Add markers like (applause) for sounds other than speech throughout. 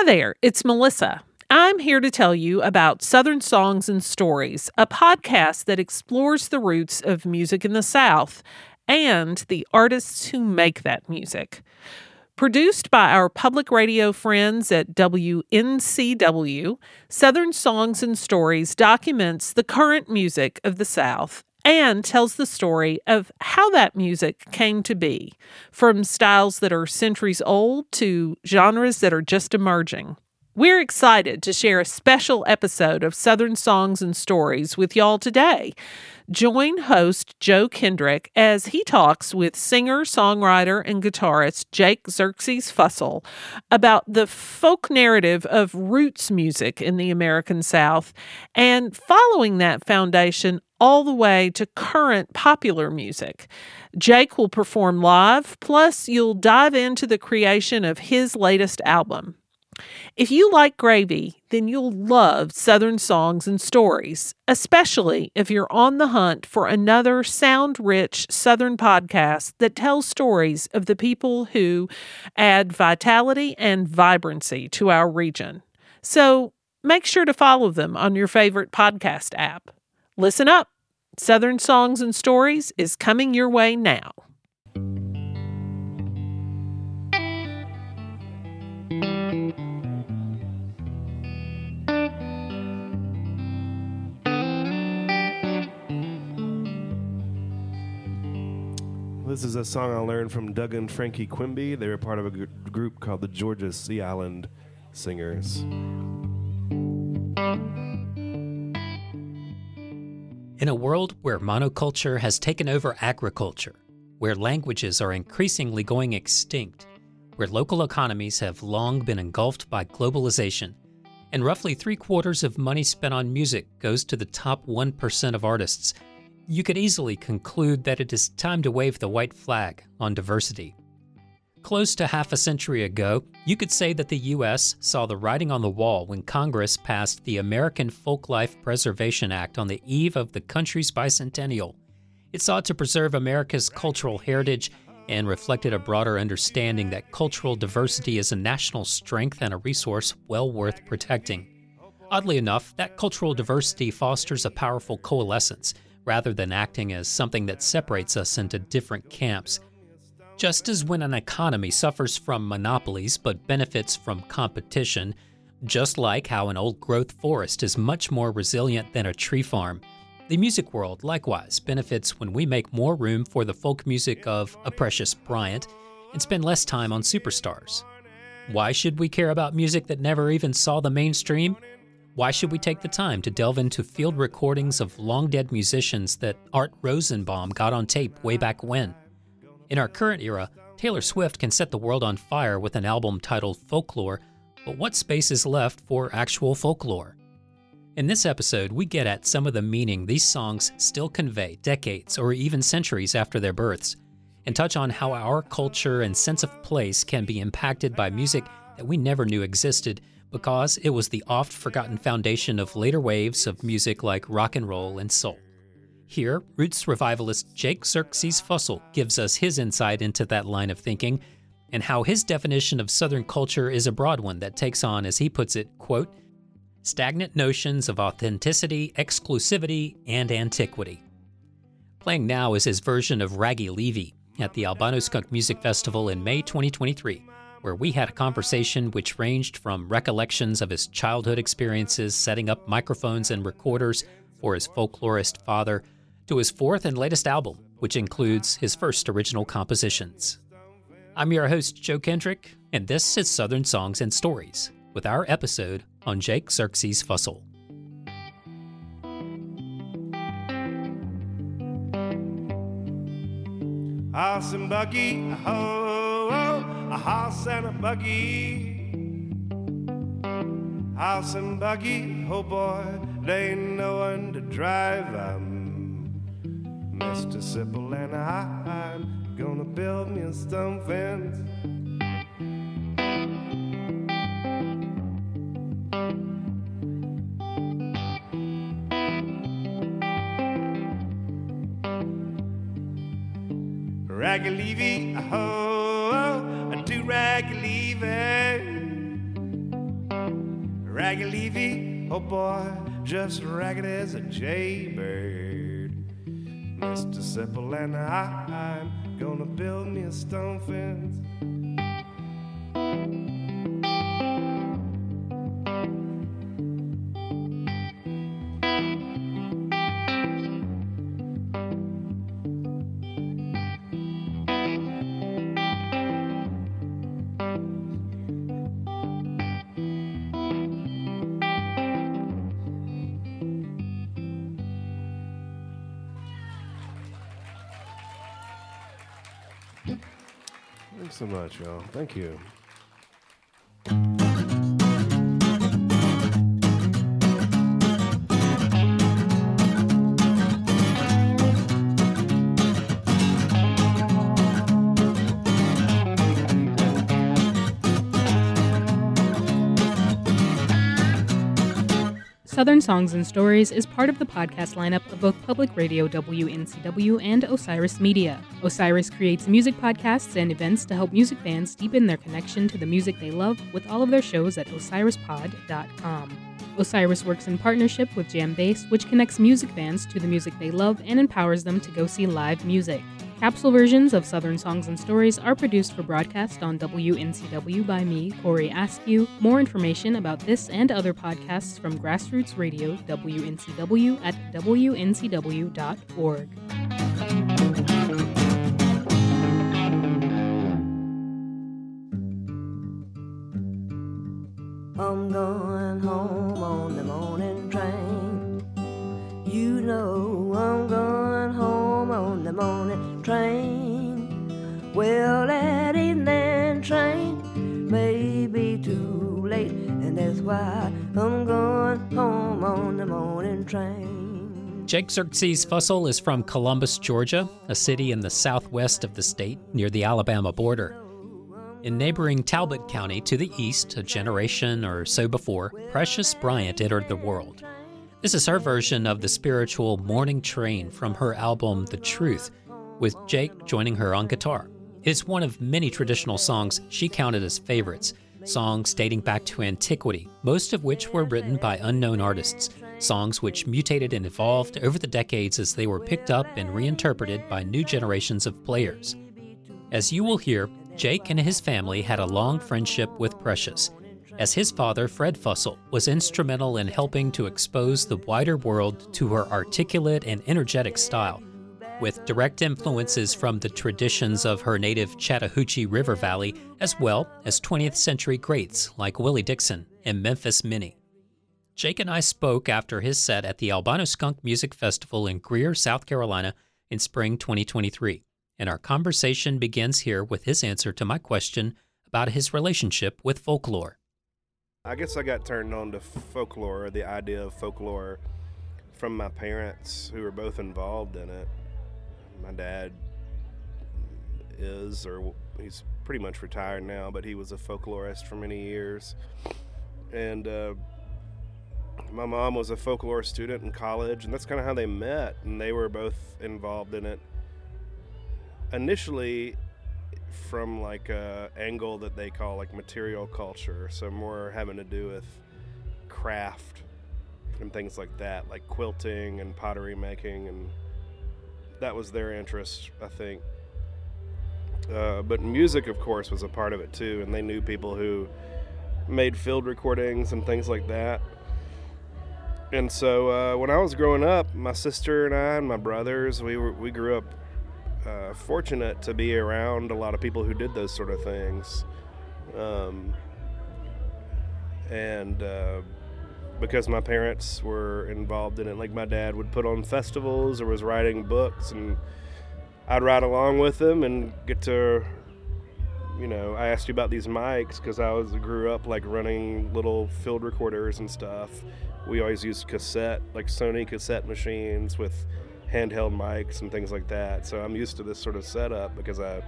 Hi there, it's Melissa. I'm here to tell you about Southern Songs and Stories, a podcast that explores the roots of music in the South and the artists who make that music. Produced by our public radio friends at WNCW, Southern Songs and Stories documents the current music of the South and tells the story of how that music came to be, from styles that are centuries old to genres that are just emerging. We're excited to share a special episode of Southern Songs and Stories with y'all today. Join host Joe Kendrick as he talks with singer, songwriter, and guitarist Jake Xerxes Fussell about the folk narrative of roots music in the American South and following that foundation all the way to current popular music. Jake will perform live, plus, you'll dive into the creation of his latest album. If you like gravy, then you'll love Southern songs and stories, especially if you're on the hunt for another sound rich Southern podcast that tells stories of the people who add vitality and vibrancy to our region. So make sure to follow them on your favorite podcast app. Listen up! Southern Songs and Stories is coming your way now. This is a song I learned from Doug and Frankie Quimby. They were part of a gr- group called the Georgia Sea Island Singers. In a world where monoculture has taken over agriculture, where languages are increasingly going extinct, where local economies have long been engulfed by globalization, and roughly three quarters of money spent on music goes to the top 1% of artists, you could easily conclude that it is time to wave the white flag on diversity. Close to half a century ago, you could say that the U.S. saw the writing on the wall when Congress passed the American Folklife Preservation Act on the eve of the country's bicentennial. It sought to preserve America's cultural heritage and reflected a broader understanding that cultural diversity is a national strength and a resource well worth protecting. Oddly enough, that cultural diversity fosters a powerful coalescence rather than acting as something that separates us into different camps. Just as when an economy suffers from monopolies but benefits from competition, just like how an old growth forest is much more resilient than a tree farm, the music world likewise benefits when we make more room for the folk music of a Precious Bryant and spend less time on superstars. Why should we care about music that never even saw the mainstream? Why should we take the time to delve into field recordings of long dead musicians that Art Rosenbaum got on tape way back when? In our current era, Taylor Swift can set the world on fire with an album titled Folklore, but what space is left for actual folklore? In this episode, we get at some of the meaning these songs still convey decades or even centuries after their births, and touch on how our culture and sense of place can be impacted by music that we never knew existed because it was the oft forgotten foundation of later waves of music like rock and roll and soul. Here, roots revivalist Jake Xerxes Fussell gives us his insight into that line of thinking and how his definition of Southern culture is a broad one that takes on, as he puts it, quote, stagnant notions of authenticity, exclusivity, and antiquity. Playing now is his version of Raggy Levy at the Albino Skunk Music Festival in May 2023 where we had a conversation which ranged from recollections of his childhood experiences setting up microphones and recorders for his folklorist father to his fourth and latest album, which includes his first original compositions. I'm your host, Joe Kendrick, and this is Southern Songs and Stories, with our episode on Jake Xerxes Fussell. House and buggy, oh, a house and a buggy. House and buggy, oh boy, ain't no one to drive. Mr. Simple and I'm gonna build me a stone fence. Raggy Levy, oh, oh, do Raggy Levy. raggy levy, oh boy, just ragged as a jaybird. Mr. Simple and I'm gonna build me a stone fence. Much, y'all. Thank you. Southern Songs and Stories is part of the podcast lineup of both Public Radio WNCW and Osiris Media. Osiris creates music podcasts and events to help music fans deepen their connection to the music they love with all of their shows at osirispod.com. Osiris works in partnership with JamBase, which connects music fans to the music they love and empowers them to go see live music. Capsule versions of Southern Songs and Stories are produced for broadcast on WNCW by me, Corey Askew. More information about this and other podcasts from Grassroots Radio WNCW at WNCW.org. I'm going home Well, that evening train may be too late, and that's why I'm going home on the morning train. Jake Xerxes Fussell is from Columbus, Georgia, a city in the southwest of the state near the Alabama border. In neighboring Talbot County to the east, a generation or so before, Precious Bryant entered the world. This is her version of the spiritual Morning Train from her album The Truth, with Jake joining her on guitar. It's one of many traditional songs she counted as favorites, songs dating back to antiquity, most of which were written by unknown artists, songs which mutated and evolved over the decades as they were picked up and reinterpreted by new generations of players. As you will hear, Jake and his family had a long friendship with Precious, as his father, Fred Fussell, was instrumental in helping to expose the wider world to her articulate and energetic style, with direct influences from the traditions of her native Chattahoochee River Valley, as well as 20th century greats like Willie Dixon and Memphis Minnie. Jake and I spoke after his set at the Albino Skunk Music Festival in Greer, South Carolina in spring 2023 and our conversation begins here with his answer to my question about his relationship with folklore. I guess I got turned on to folklore, the idea of folklore, from my parents who were both involved in it. My dad is, or he's pretty much retired now, but he was a folklorist for many years. And uh, my mom was a folklore student in college, and that's kind of how they met. And they were both involved in it initially from like a angle that they call like material culture so more having to do with craft and things like that like quilting and pottery making and that was their interest i think uh, but music of course was a part of it too and they knew people who made field recordings and things like that and so uh, when i was growing up my sister and i and my brothers we were we grew up uh, fortunate to be around a lot of people who did those sort of things. Um, and uh, because my parents were involved in it, like my dad would put on festivals or was writing books, and I'd ride along with him and get to, you know, I asked you about these mics because I was grew up like running little field recorders and stuff. We always used cassette, like Sony cassette machines with handheld mics and things like that. So I'm used to this sort of setup because I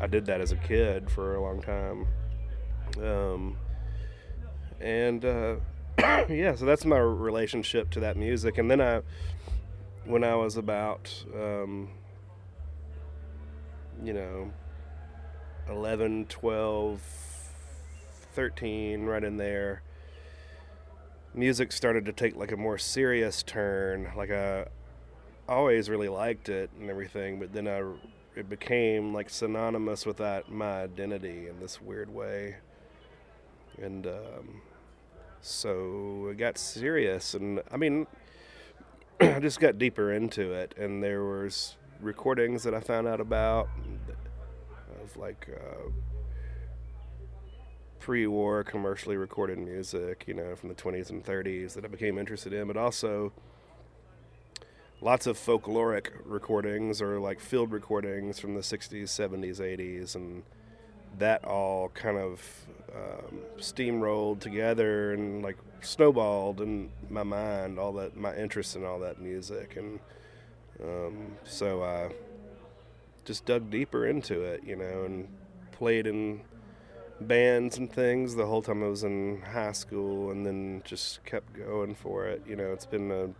I did that as a kid for a long time. Um, and uh, (coughs) yeah, so that's my relationship to that music. And then I, when I was about, um, you know, 11, 12, 13, right in there, music started to take like a more serious turn. Like I always really liked it and everything, but then I it became like synonymous with that my identity in this weird way, and um, so it got serious. And I mean, (clears throat) I just got deeper into it, and there was recordings that I found out about of like. Uh, pre-war commercially recorded music, you know, from the 20s and 30s that I became interested in, but also lots of folkloric recordings or like field recordings from the 60s, 70s, 80s, and that all kind of um, steamrolled together and like snowballed in my mind all that my interest in all that music and um, so I just dug deeper into it you know and played in bands and things the whole time I was in high school, and then just kept going for it. You know, it's been a,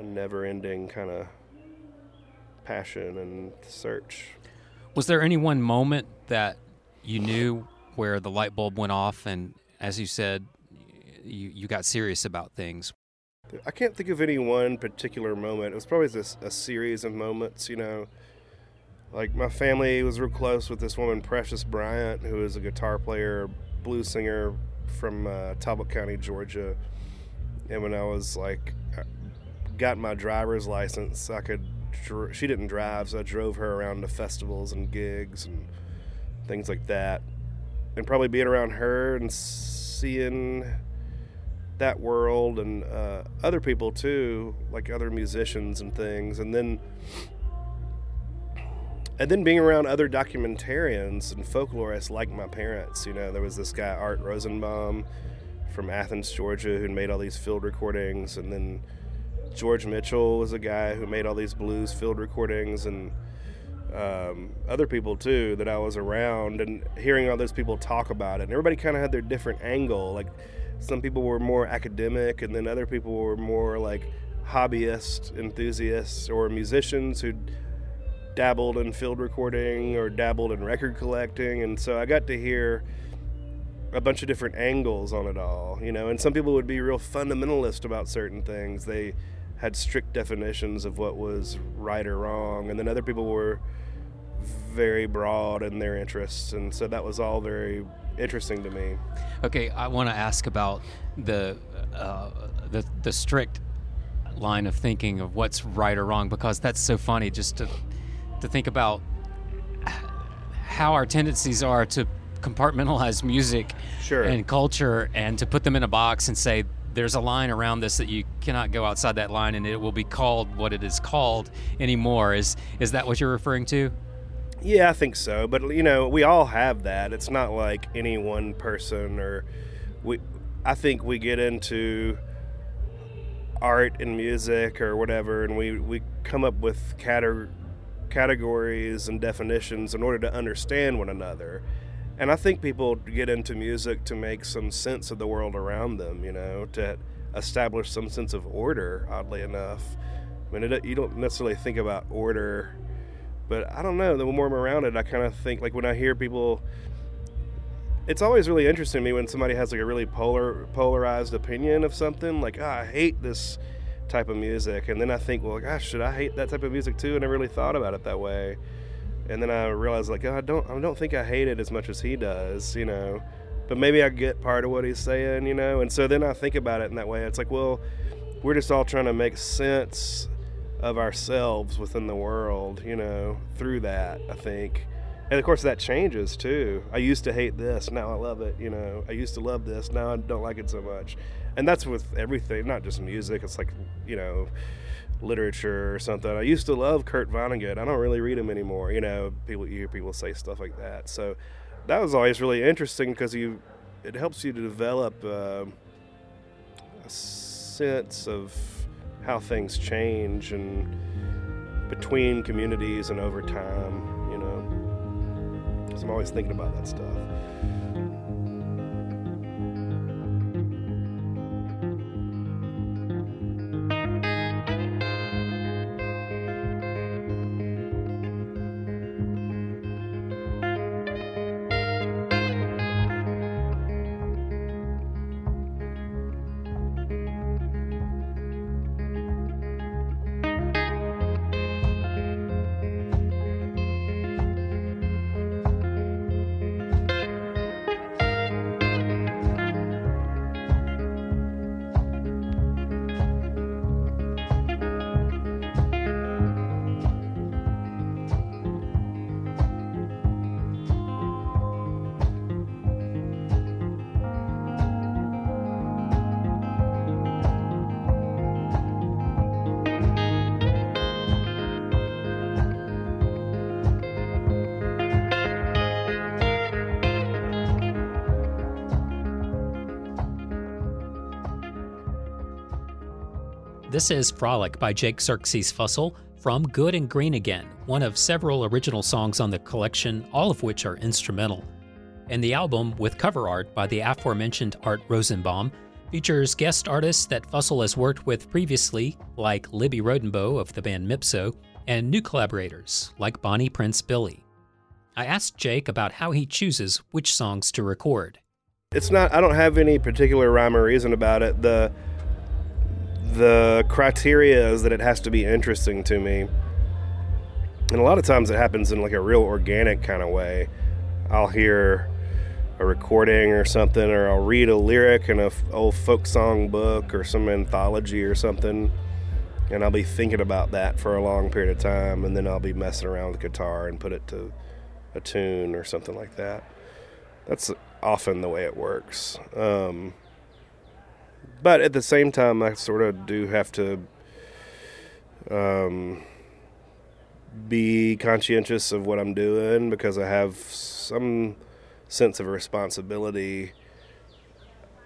a never-ending kind of passion and search. Was there any one moment that you knew where the light bulb went off, and as you said, you you got serious about things? I can't think of any one particular moment. It was probably just a series of moments. You know like my family was real close with this woman Precious Bryant, who is a guitar player, blues singer from uh, Talbot County, Georgia. And when I was like, uh, got my driver's license, I could. Dr- she didn't drive, so I drove her around to festivals and gigs and things like that. And probably being around her and seeing that world and uh, other people too, like other musicians and things. And then and then being around other documentarians and folklorists like my parents, you know, there was this guy Art Rosenbaum from Athens, Georgia, who made all these field recordings, and then George Mitchell was a guy who made all these blues field recordings, and um, other people too that I was around, and hearing all those people talk about it. And everybody kind of had their different angle. Like some people were more academic, and then other people were more like hobbyist enthusiasts or musicians who dabbled in field recording or dabbled in record collecting, and so I got to hear a bunch of different angles on it all, you know. And some people would be real fundamentalist about certain things. They had strict definitions of what was right or wrong, and then other people were very broad in their interests, and so that was all very interesting to me. Okay, I want to ask about the uh, the the strict line of thinking of what's right or wrong because that's so funny just to to think about how our tendencies are to compartmentalize music sure. and culture and to put them in a box and say there's a line around this that you cannot go outside that line and it will be called what it is called anymore. Is is that what you're referring to? Yeah i think so but you know we all have that. It's not like any one person or we i think we get into art and music or whatever and we we come up with categories categories and definitions in order to understand one another. And I think people get into music to make some sense of the world around them, you know, to establish some sense of order, oddly enough. I mean, it, you don't necessarily think about order, but I don't know. The more I'm around it, I kind of think, like, when I hear people, it's always really interesting to me when somebody has, like, a really polar, polarized opinion of something. Like, oh, I hate this type of music. And then I think, well, gosh, should I hate that type of music too? And I really thought about it that way. And then I realized, like, oh, I don't, I don't think I hate it as much as he does, you know. But maybe I get part of what he's saying, you know. And so then I think about it in that way. It's like, well, we're just all trying to make sense of ourselves within the world, you know, through that. I think. And of course, that changes too. I used to hate this, now I love it. You know, I used to love this, now I don't like it so much and that's with everything, not just music. It's like you know, literature or something. I used to love Kurt Vonnegut. I don't really read him anymore. You know, people you hear people say stuff like that. So that was always really interesting because you it helps you to develop uh, a sense of how things change and between communities and over time. You know, because I'm always thinking about that stuff. This is Frolic by Jake Xerxes Fussell from Good and Green Again, one of several original songs on the collection, all of which are instrumental. And the album, with cover art by the aforementioned Art Rosenbaum, features guest artists that Fussell has worked with previously, like Libby Rodenbough of the band Mipso, and new collaborators, like Bonnie Prince Billy. I asked Jake about how he chooses which songs to record. It's not. I don't have any particular rhyme or reason about it. The the criteria is that it has to be interesting to me, and a lot of times it happens in like a real organic kind of way. I'll hear a recording or something, or I'll read a lyric in a f- old folk song book or some anthology or something, and I'll be thinking about that for a long period of time, and then I'll be messing around with guitar and put it to a tune or something like that. That's often the way it works. Um, but at the same time, I sort of do have to um, be conscientious of what I'm doing because I have some sense of responsibility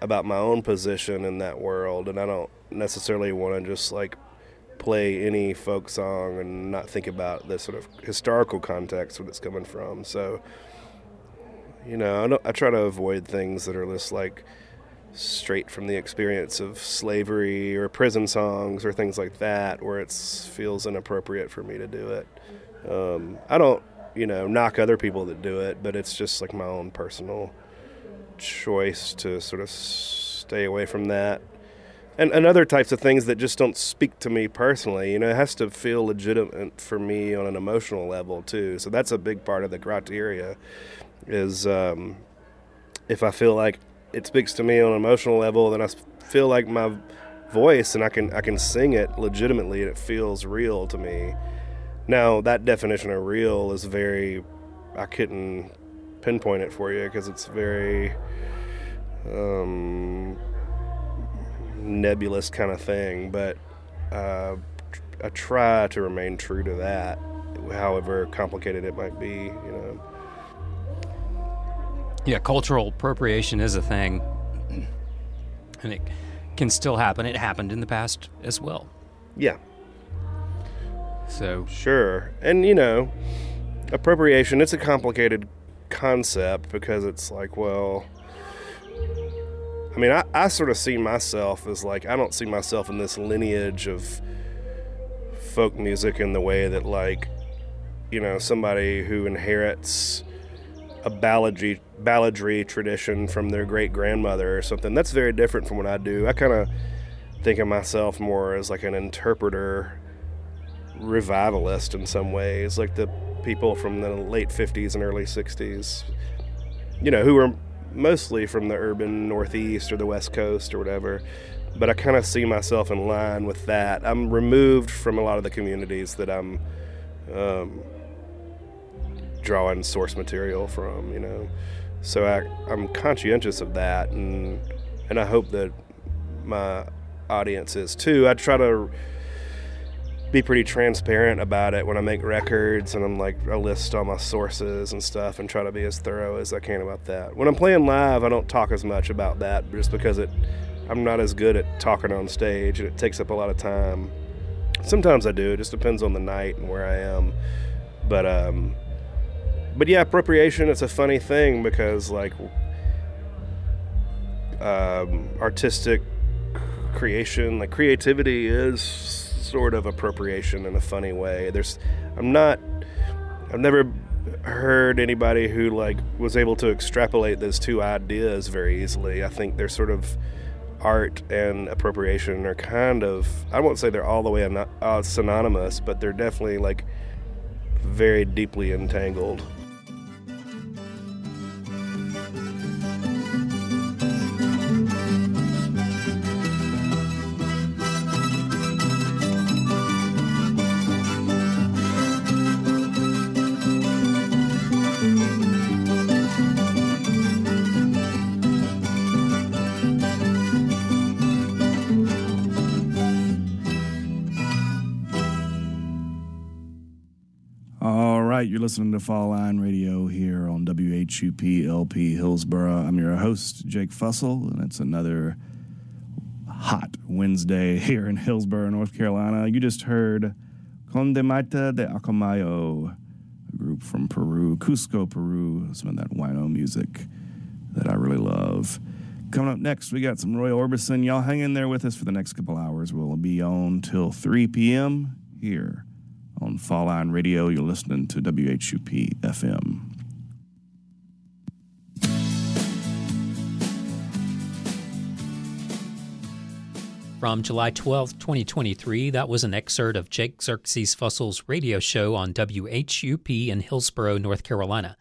about my own position in that world, and I don't necessarily want to just like play any folk song and not think about the sort of historical context where it's coming from. So, you know, I, I try to avoid things that are just like straight from the experience of slavery or prison songs or things like that, where it feels inappropriate for me to do it. Um, I don't, you know, knock other people that do it, but it's just like my own personal choice to sort of stay away from that and, and other types of things that just don't speak to me personally. You know, it has to feel legitimate for me on an emotional level too. So that's a big part of the criteria. Is um, if I feel like it speaks to me on an emotional level, then I feel like my voice and I can I can sing it legitimately and it feels real to me. Now that definition of real is very I couldn't pinpoint it for you because it's very um, nebulous kind of thing, but uh, I try to remain true to that, however complicated it might be, you know. Yeah, cultural appropriation is a thing, and it can still happen. It happened in the past as well. Yeah. So sure, and you know, appropriation. It's a complicated concept because it's like, well, I mean, I, I sort of see myself as like, I don't see myself in this lineage of folk music in the way that, like, you know, somebody who inherits a balladry, balladry tradition from their great grandmother or something. That's very different from what I do. I kind of think of myself more as like an interpreter, revivalist in some ways, like the people from the late 50s and early 60s, you know, who were mostly from the urban northeast or the west coast or whatever but i kind of see myself in line with that i'm removed from a lot of the communities that i'm um, drawing source material from you know so I, i'm conscientious of that and and i hope that my audience is too i try to be pretty transparent about it when I make records and I'm like I list all my sources and stuff and try to be as thorough as I can about that. When I'm playing live, I don't talk as much about that just because it I'm not as good at talking on stage and it takes up a lot of time. Sometimes I do, it just depends on the night and where I am. But um but yeah, appropriation it's a funny thing because like um artistic creation, like creativity is sort of appropriation in a funny way. There's, I'm not, I've never heard anybody who like was able to extrapolate those two ideas very easily. I think they're sort of art and appropriation are kind of I won't say they're all the way uh, synonymous, but they're definitely like very deeply entangled. Listening to Fall Line Radio here on WHUP LP. I'm your host, Jake Fussell, and it's another hot Wednesday (laughs) here in Hillsborough, North Carolina. You just heard Conde Condemayta de Acomayo, a group from Peru, Cusco, Peru, some of that huayno music that I really love. Coming up next, we got some Roy Orbison. Y'all hang in there with us for the next couple hours. We'll be on till 3 p.m. here on Fall Line Radio. You're listening to WHUP FM. From July 12, 2023, that was an excerpt of Jake Xerxes Fussell's radio show on WHUP in Hillsborough, North Carolina.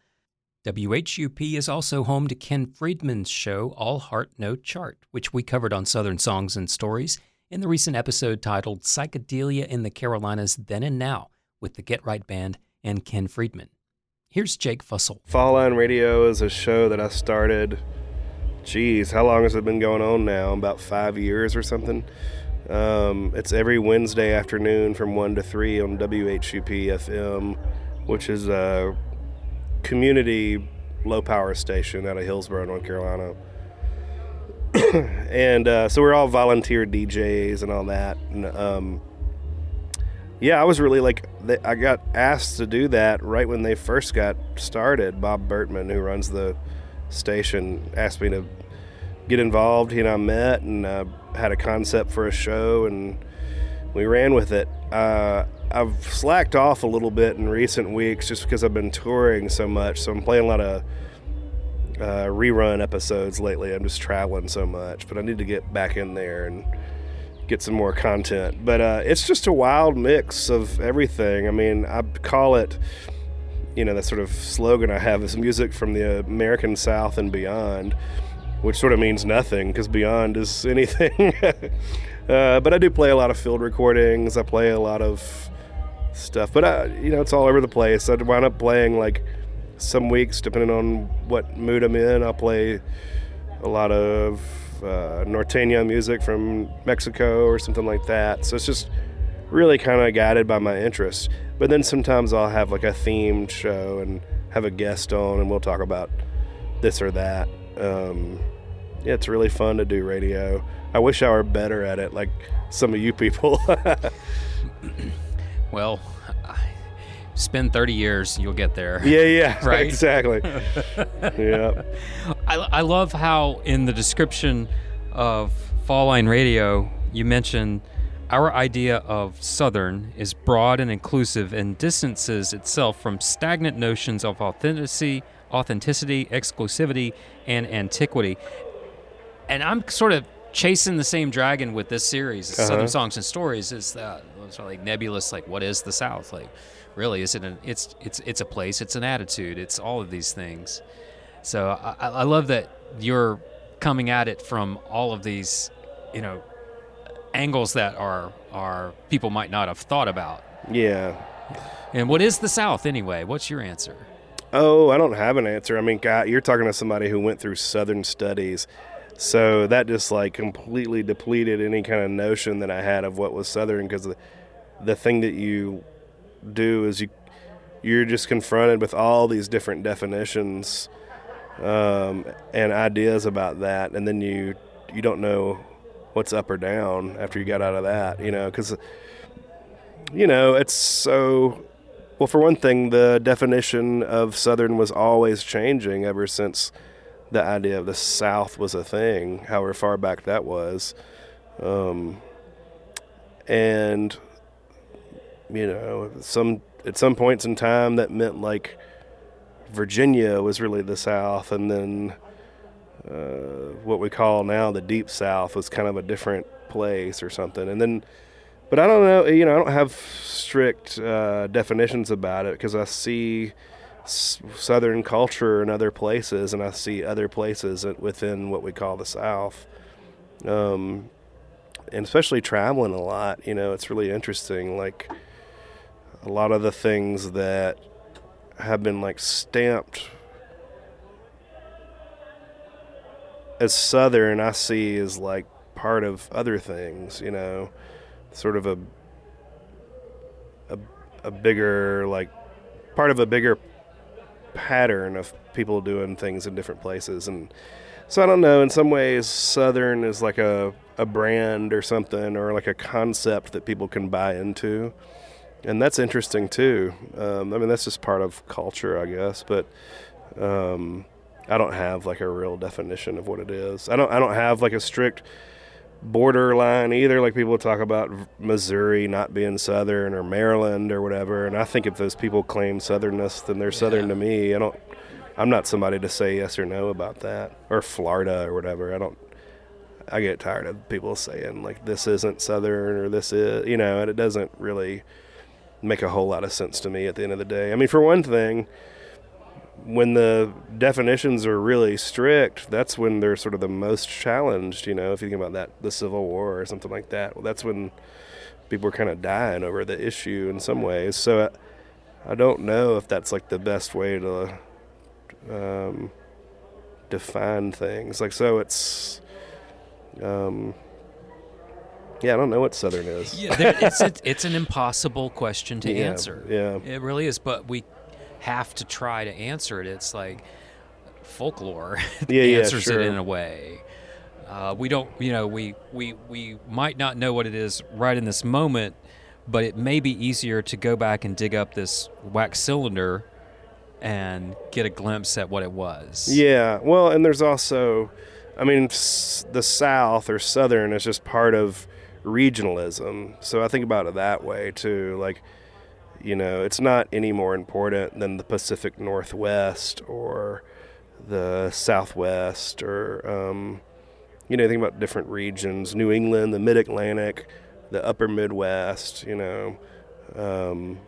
WHUP is also home to Ken Friedman's show, All Heart No Chart, which we covered on Southern Songs and Stories in the recent episode titled Psychedelia in the Carolinas Then and Now with the Get Right Band and Ken Friedman. Here's Jake Fussell. Fall Line Radio is a show that I started. Geez, how long has it been going on now? About five years or something. Um, it's every Wednesday afternoon from 1 to 3 on WHUP FM, which is a community low power station out of Hillsborough, North Carolina. (coughs) and uh, so we're all volunteer DJs and all that. And, um, yeah, I was really like, I got asked to do that right when they first got started. Bob Burtman, who runs the station, asked me to get involved. He and I met and uh, had a concept for a show, and we ran with it. Uh, I've slacked off a little bit in recent weeks just because I've been touring so much. So I'm playing a lot of uh, rerun episodes lately. I'm just traveling so much, but I need to get back in there and get some more content. But uh, it's just a wild mix of everything. I mean, I call it, you know, that sort of slogan I have is music from the American South and beyond, which sort of means nothing because beyond is (laughs) anything. uh, but I do play a lot of field recordings. I play a lot of stuff. But I, you know, it's all over the place. I wind up playing like some weeks, depending on what mood I'm in. I'll play a lot of uh, norteño music from Mexico or something like that. So it's just really kind of guided by my interests. But then sometimes I'll have like a themed show and have a guest on, and we'll talk about this or that. Um, yeah, it's really fun to do radio. I wish I were better at it, like some of you people. (laughs) Well, spend 30 years, you'll get there. yeah, yeah, (laughs) Right? exactly. (laughs) yeah. I, I love how in the description of Fall Line Radio, you mentioned our idea of Southern is broad and inclusive and distances itself from stagnant notions of authenticity, authenticity, exclusivity, and antiquity. And I'm sort of chasing the same dragon with this series, Uh-huh. Southern Songs and Stories. Is that it's like nebulous? Like, what is the South? Like, really, is it? An, it's it's it's a place. It's an attitude. It's all of these things. So I, I love that you're coming at it from all of these, you know, angles that are are people might not have thought about. Yeah. And what is the South anyway? What's your answer? Oh, I don't have an answer. I mean, God, you're talking to somebody who went through Southern studies. So that just like completely depleted any kind of notion that I had of what was Southern because the, the thing that you do is you you're just confronted with all these different definitions um, and ideas about that, and then you you don't know what's up or down after you got out of that, you know, because you know it's so well, for one thing, the definition of Southern was always changing ever since the idea of the South was a thing, however far back that was. Um, and, you know, some at some points in time that meant like Virginia was really the South, and then uh, what we call now the Deep South was kind of a different place or something. And then but I don't know. You know, I don't have strict uh, definitions about it because I see s- Southern culture in other places, and I see other places within what we call the South. Um, and especially traveling a lot, you know, it's really interesting. Like a lot of the things that have been like stamped as Southern, I see as like part of other things, you know sort of a a, a bigger like part of a bigger pattern of people doing things in different places and so I don't know in some ways southern is like a a brand or something or like a concept that people can buy into. And that's interesting too. Um, I mean, that's just part of culture, I guess. But um, I don't have like a real definition of what it is. I don't. I don't have like a strict borderline either. Like people talk about Missouri not being Southern or Maryland or whatever. And I think if those people claim Southernness, then they're Southern to me. I don't. I'm not somebody to say yes or no about that or Florida or whatever. I don't. I get tired of people saying like this isn't Southern or this is, you know, and it doesn't really make a whole lot of sense to me at the end of the day. I mean, for one thing, when the definitions are really strict, that's when they're sort of the most challenged. You know, if you think about that, the Civil War or something like that. Well, that's when people were kind of dying over the issue in some ways. So I, I don't know if that's like the best way to um, define things. Like, so it's. Um, yeah, I don't know what Southern is. Yeah, there, it's it's an impossible question to (laughs) Yeah, answer. yeah. it really is. But we have to try to answer it. It's like folklore (laughs) Yeah, yeah, answers sure. it in a way. Uh, we don't, you know, we, we we might not know what it is right in this moment, but it may be easier to go back and dig up this wax cylinder and get a glimpse at what it was. Yeah, well, and there's also, I mean, s- the South or Southern is just part of regionalism. So I think about it that way too. Like, you know, it's not any more important than the Pacific Northwest or the Southwest or, um, you know, think about different regions New England, the Mid Atlantic, the Upper Midwest, you know. Um,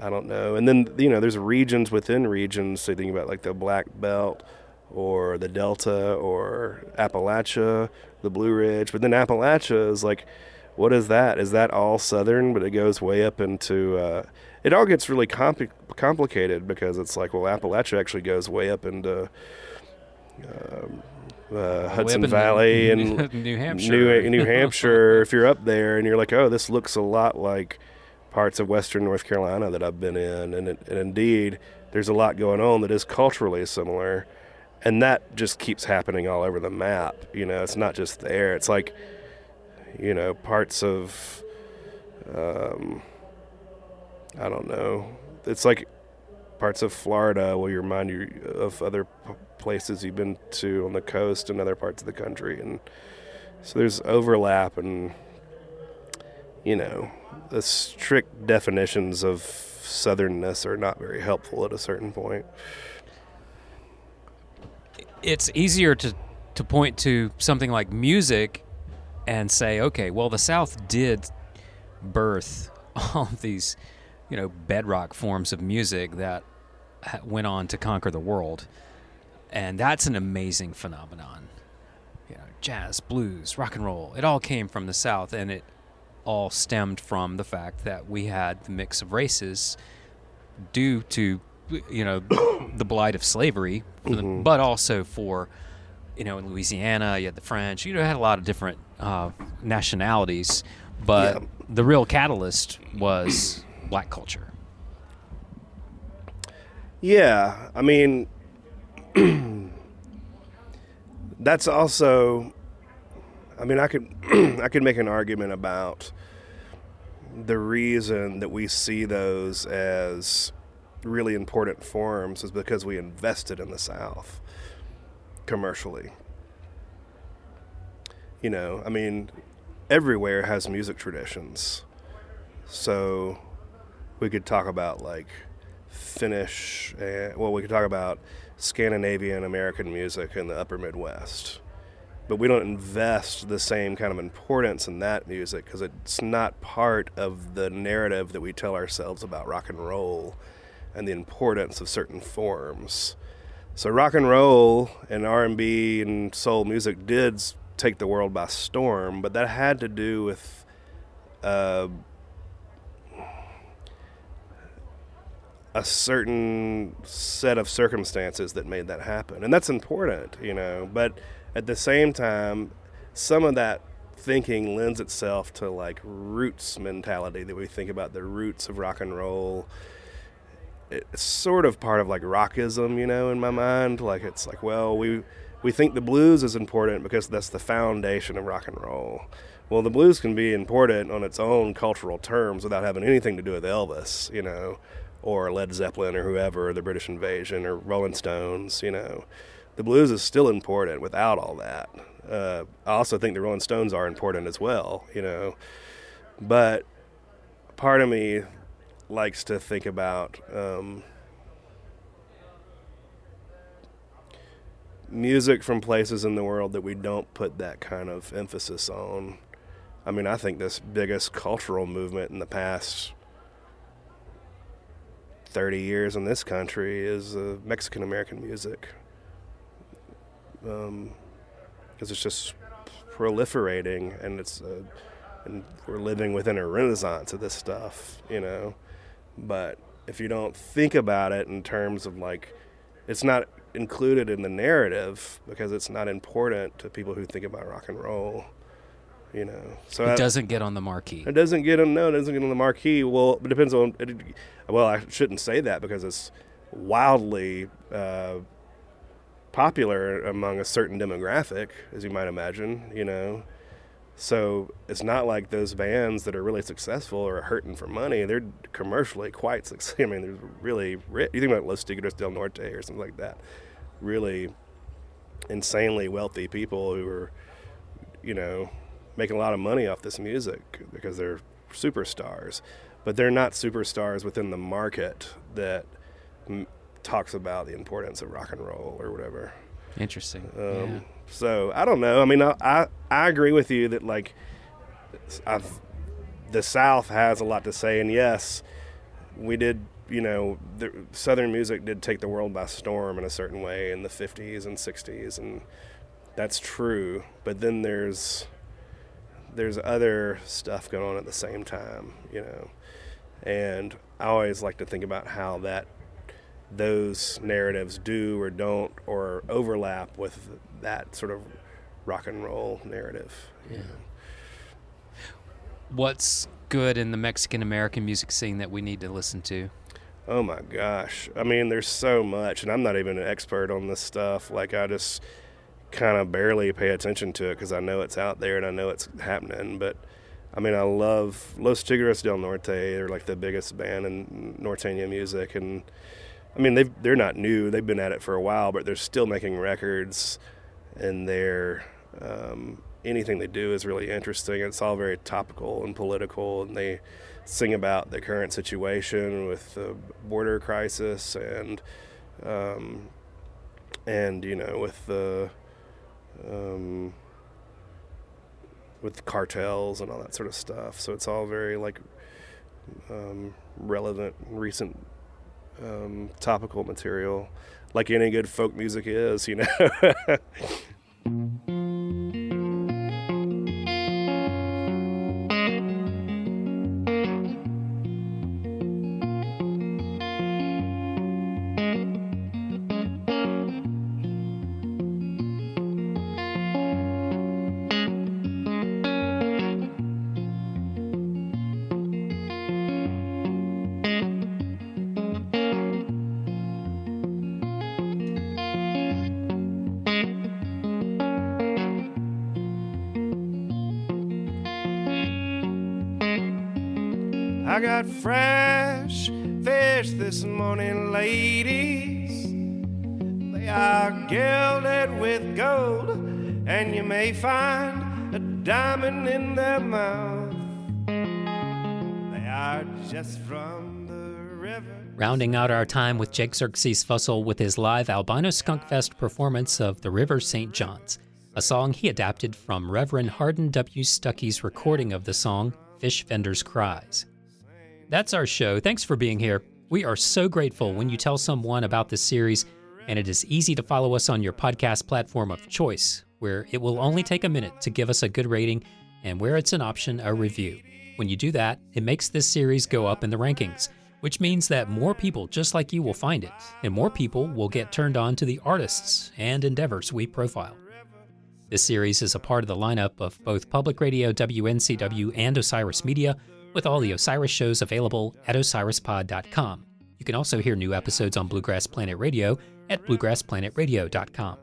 I don't know. And then you know, there's regions within regions. So you think about like the Black Belt, or the Delta, or Appalachia, the Blue Ridge. But then Appalachia is like, what is that? Is that all Southern? But it goes way up into. Uh, it all gets really compli- complicated because it's like, well, Appalachia actually goes way up into. Um, uh, Hudson Valley New- (laughs) and New Hampshire. New, New (laughs) Hampshire. if you're up there and you're like, oh, this looks a lot like parts of Western North Carolina that I've been in, and, it, and indeed, there's a lot going on that is culturally similar, and that just keeps happening all over the map. You know, it's not just there. It's like, you know, parts of, um, I don't know. It's like parts of Florida will remind you of other places you've been to on the coast and other parts of the country, and so there's overlap and you know the strict definitions of southernness are not very helpful at a certain point. It's easier to to point to something like music and say, okay, well, the South did birth (laughs) all these, you know, bedrock forms of music that went on to conquer the world, and that's an amazing phenomenon. You know, jazz, blues, rock and roll, it all came from the South, and it all stemmed from the fact that we had the mix of races due to you know (coughs) the blight of slavery for the- but also for you know in louisiana you had the french you know had a lot of different uh, nationalities but Yeah. the real catalyst was (coughs) black culture Yeah, I mean, (clears throat) that's also. I mean, I could (clears throat) I could make an argument about the reason that we see those as really important forms is because we invested in the South commercially. You know, I mean, everywhere has music traditions. So we could talk about like Finnish, uh, well, we could talk about Scandinavian American music in the upper Midwest. But we don't invest the same kind of importance in that music because it's not part of the narrative that we tell ourselves about rock and roll and the importance of certain forms. So rock and roll and R&B and soul music did take the world by storm, but that had to do with uh, a certain set of circumstances that made that happen. And that's important, you know, but at the same time, some of that thinking lends itself to like roots mentality that we think about the roots of rock and roll. It's sort of part of like rockism, you know, in my mind. Like it's like, well, we we think the blues is important because that's the foundation of rock and roll. Well, the blues can be important on its own cultural terms without having anything to do with Elvis, you know, or Led Zeppelin or whoever, the British Invasion or Rolling Stones, you know. The blues is still important without all that. Uh, I also think the Rolling Stones are important as well, you know. But part of me likes to think about um, music from places in the world that we don't put that kind of emphasis on. I mean, I think this biggest cultural movement in the past 30 years in this country is uh, Mexican American music. Because um, it's just proliferating and it's uh, and we're living within a renaissance of this stuff, you know. But if you don't think about it in terms of like, it's not included in the narrative because it's not important to people who think about rock and roll. You know, so It I- doesn't get on the marquee. it doesn't get on. No, it doesn't get on the marquee. Well, it depends on. It, well, I shouldn't say that because it's wildly uh, popular among a certain demographic, as you might imagine. You know, so it's not like those bands that are really successful are hurting for money. They're commercially quite successful. (laughs) I mean, they're really rich. You think about Los Tigres del Norte or something like that. Really insanely wealthy people who are, you know, making a lot of money off this music because they're superstars, but they're not superstars within the market that m- talks about the importance of rock and roll or whatever. Interesting. Um, So I don't know. I mean, I, I I agree with you that like I've, the South has a lot to say, and yes, we did. You know, the, Southern music did take the world by storm in a certain way in the '50s and '60s, and that's true. But then there's there's other stuff going on at the same time, you know. And I always like to think about how that those narratives do or don't or overlap with that sort of rock and roll narrative. know. What's good in the Mexican American music scene that we need to listen to? Oh my gosh. I mean, there's so much, and I'm not even an expert on this stuff. Like, I just kind of barely pay attention to it because I know it's out there and I know it's happening. But I mean, I love Los Tigres del Norte. They're like the biggest band in Norteña music. And I mean, they've, they're not new, they've been at it for a while, but they're still making records, and they're. Um, anything they do is really interesting. It's all very topical and political, and they sing about the current situation with the border crisis and um, and you know with the um, with cartels and all that sort of stuff. So it's all very like um, relevant, recent, um, topical material, like any good folk music is, you know. (laughs) got fresh fish this morning, ladies. They are gilded with gold, and you may find a diamond in their mouth. They are just from the river. Rounding out our time with Jake Xerxes Fussell with his live Albino Skunk Fest performance of The River St. John's, a song he adapted from Reverend Hardin W. Stuckey's recording of the song Fish Vendor's Cries. That's our show. Thanks for being here. We are so grateful when you tell someone about this series, and it is easy to follow us on your podcast platform of choice, where it will only take a minute to give us a good rating and where it's an option, a review. When you do that, it makes this series go up in the rankings, which means that more people just like you will find it, and more people will get turned on to the artists and endeavors we profile. This series is a part of the lineup of both Public Radio WNCW and Osiris Media, with all the Osiris shows available at osirispod.com. You can also hear new episodes on Bluegrass Planet Radio at bluegrassplanetradio.com.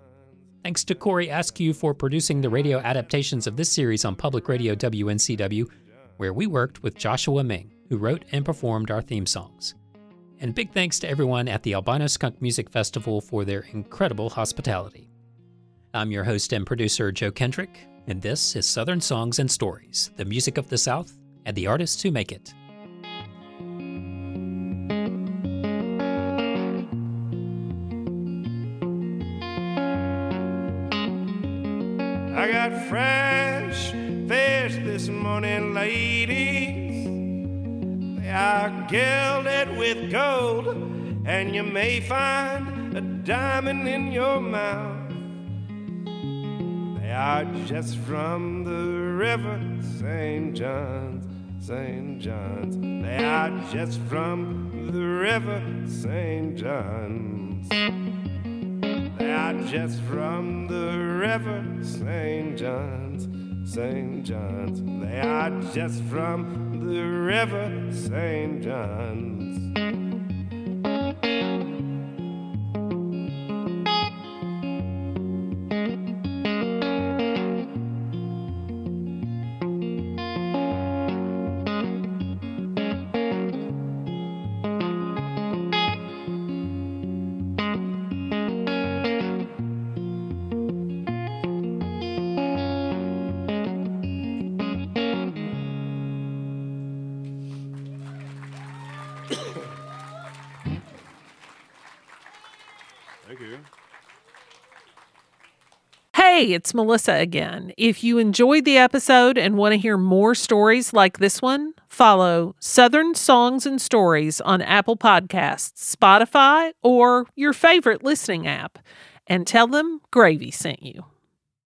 Thanks to Corey Askew for producing the radio adaptations of this series on Public Radio WNCW, where we worked with Joshua Ming, who wrote and performed our theme songs. And big thanks to everyone at the Albino Skunk Music Festival for their incredible hospitality. I'm your host and producer, Joe Kendrick, and this is Southern Songs and Stories, the music of the South and the artists who make it. I got fresh fish this morning, ladies. They are gilded with gold, and you may find a diamond in your mouth. They are just from the river, St. John's, St. John's. They are just from the river, St. John's. They are just from the river, St. John's, St. John's. They are just from the river, St. John's. Hey, it's Melissa again. If you enjoyed the episode and want to hear more stories like this one, follow Southern Songs and Stories on Apple Podcasts, Spotify, or your favorite listening app, and tell them Gravy sent you.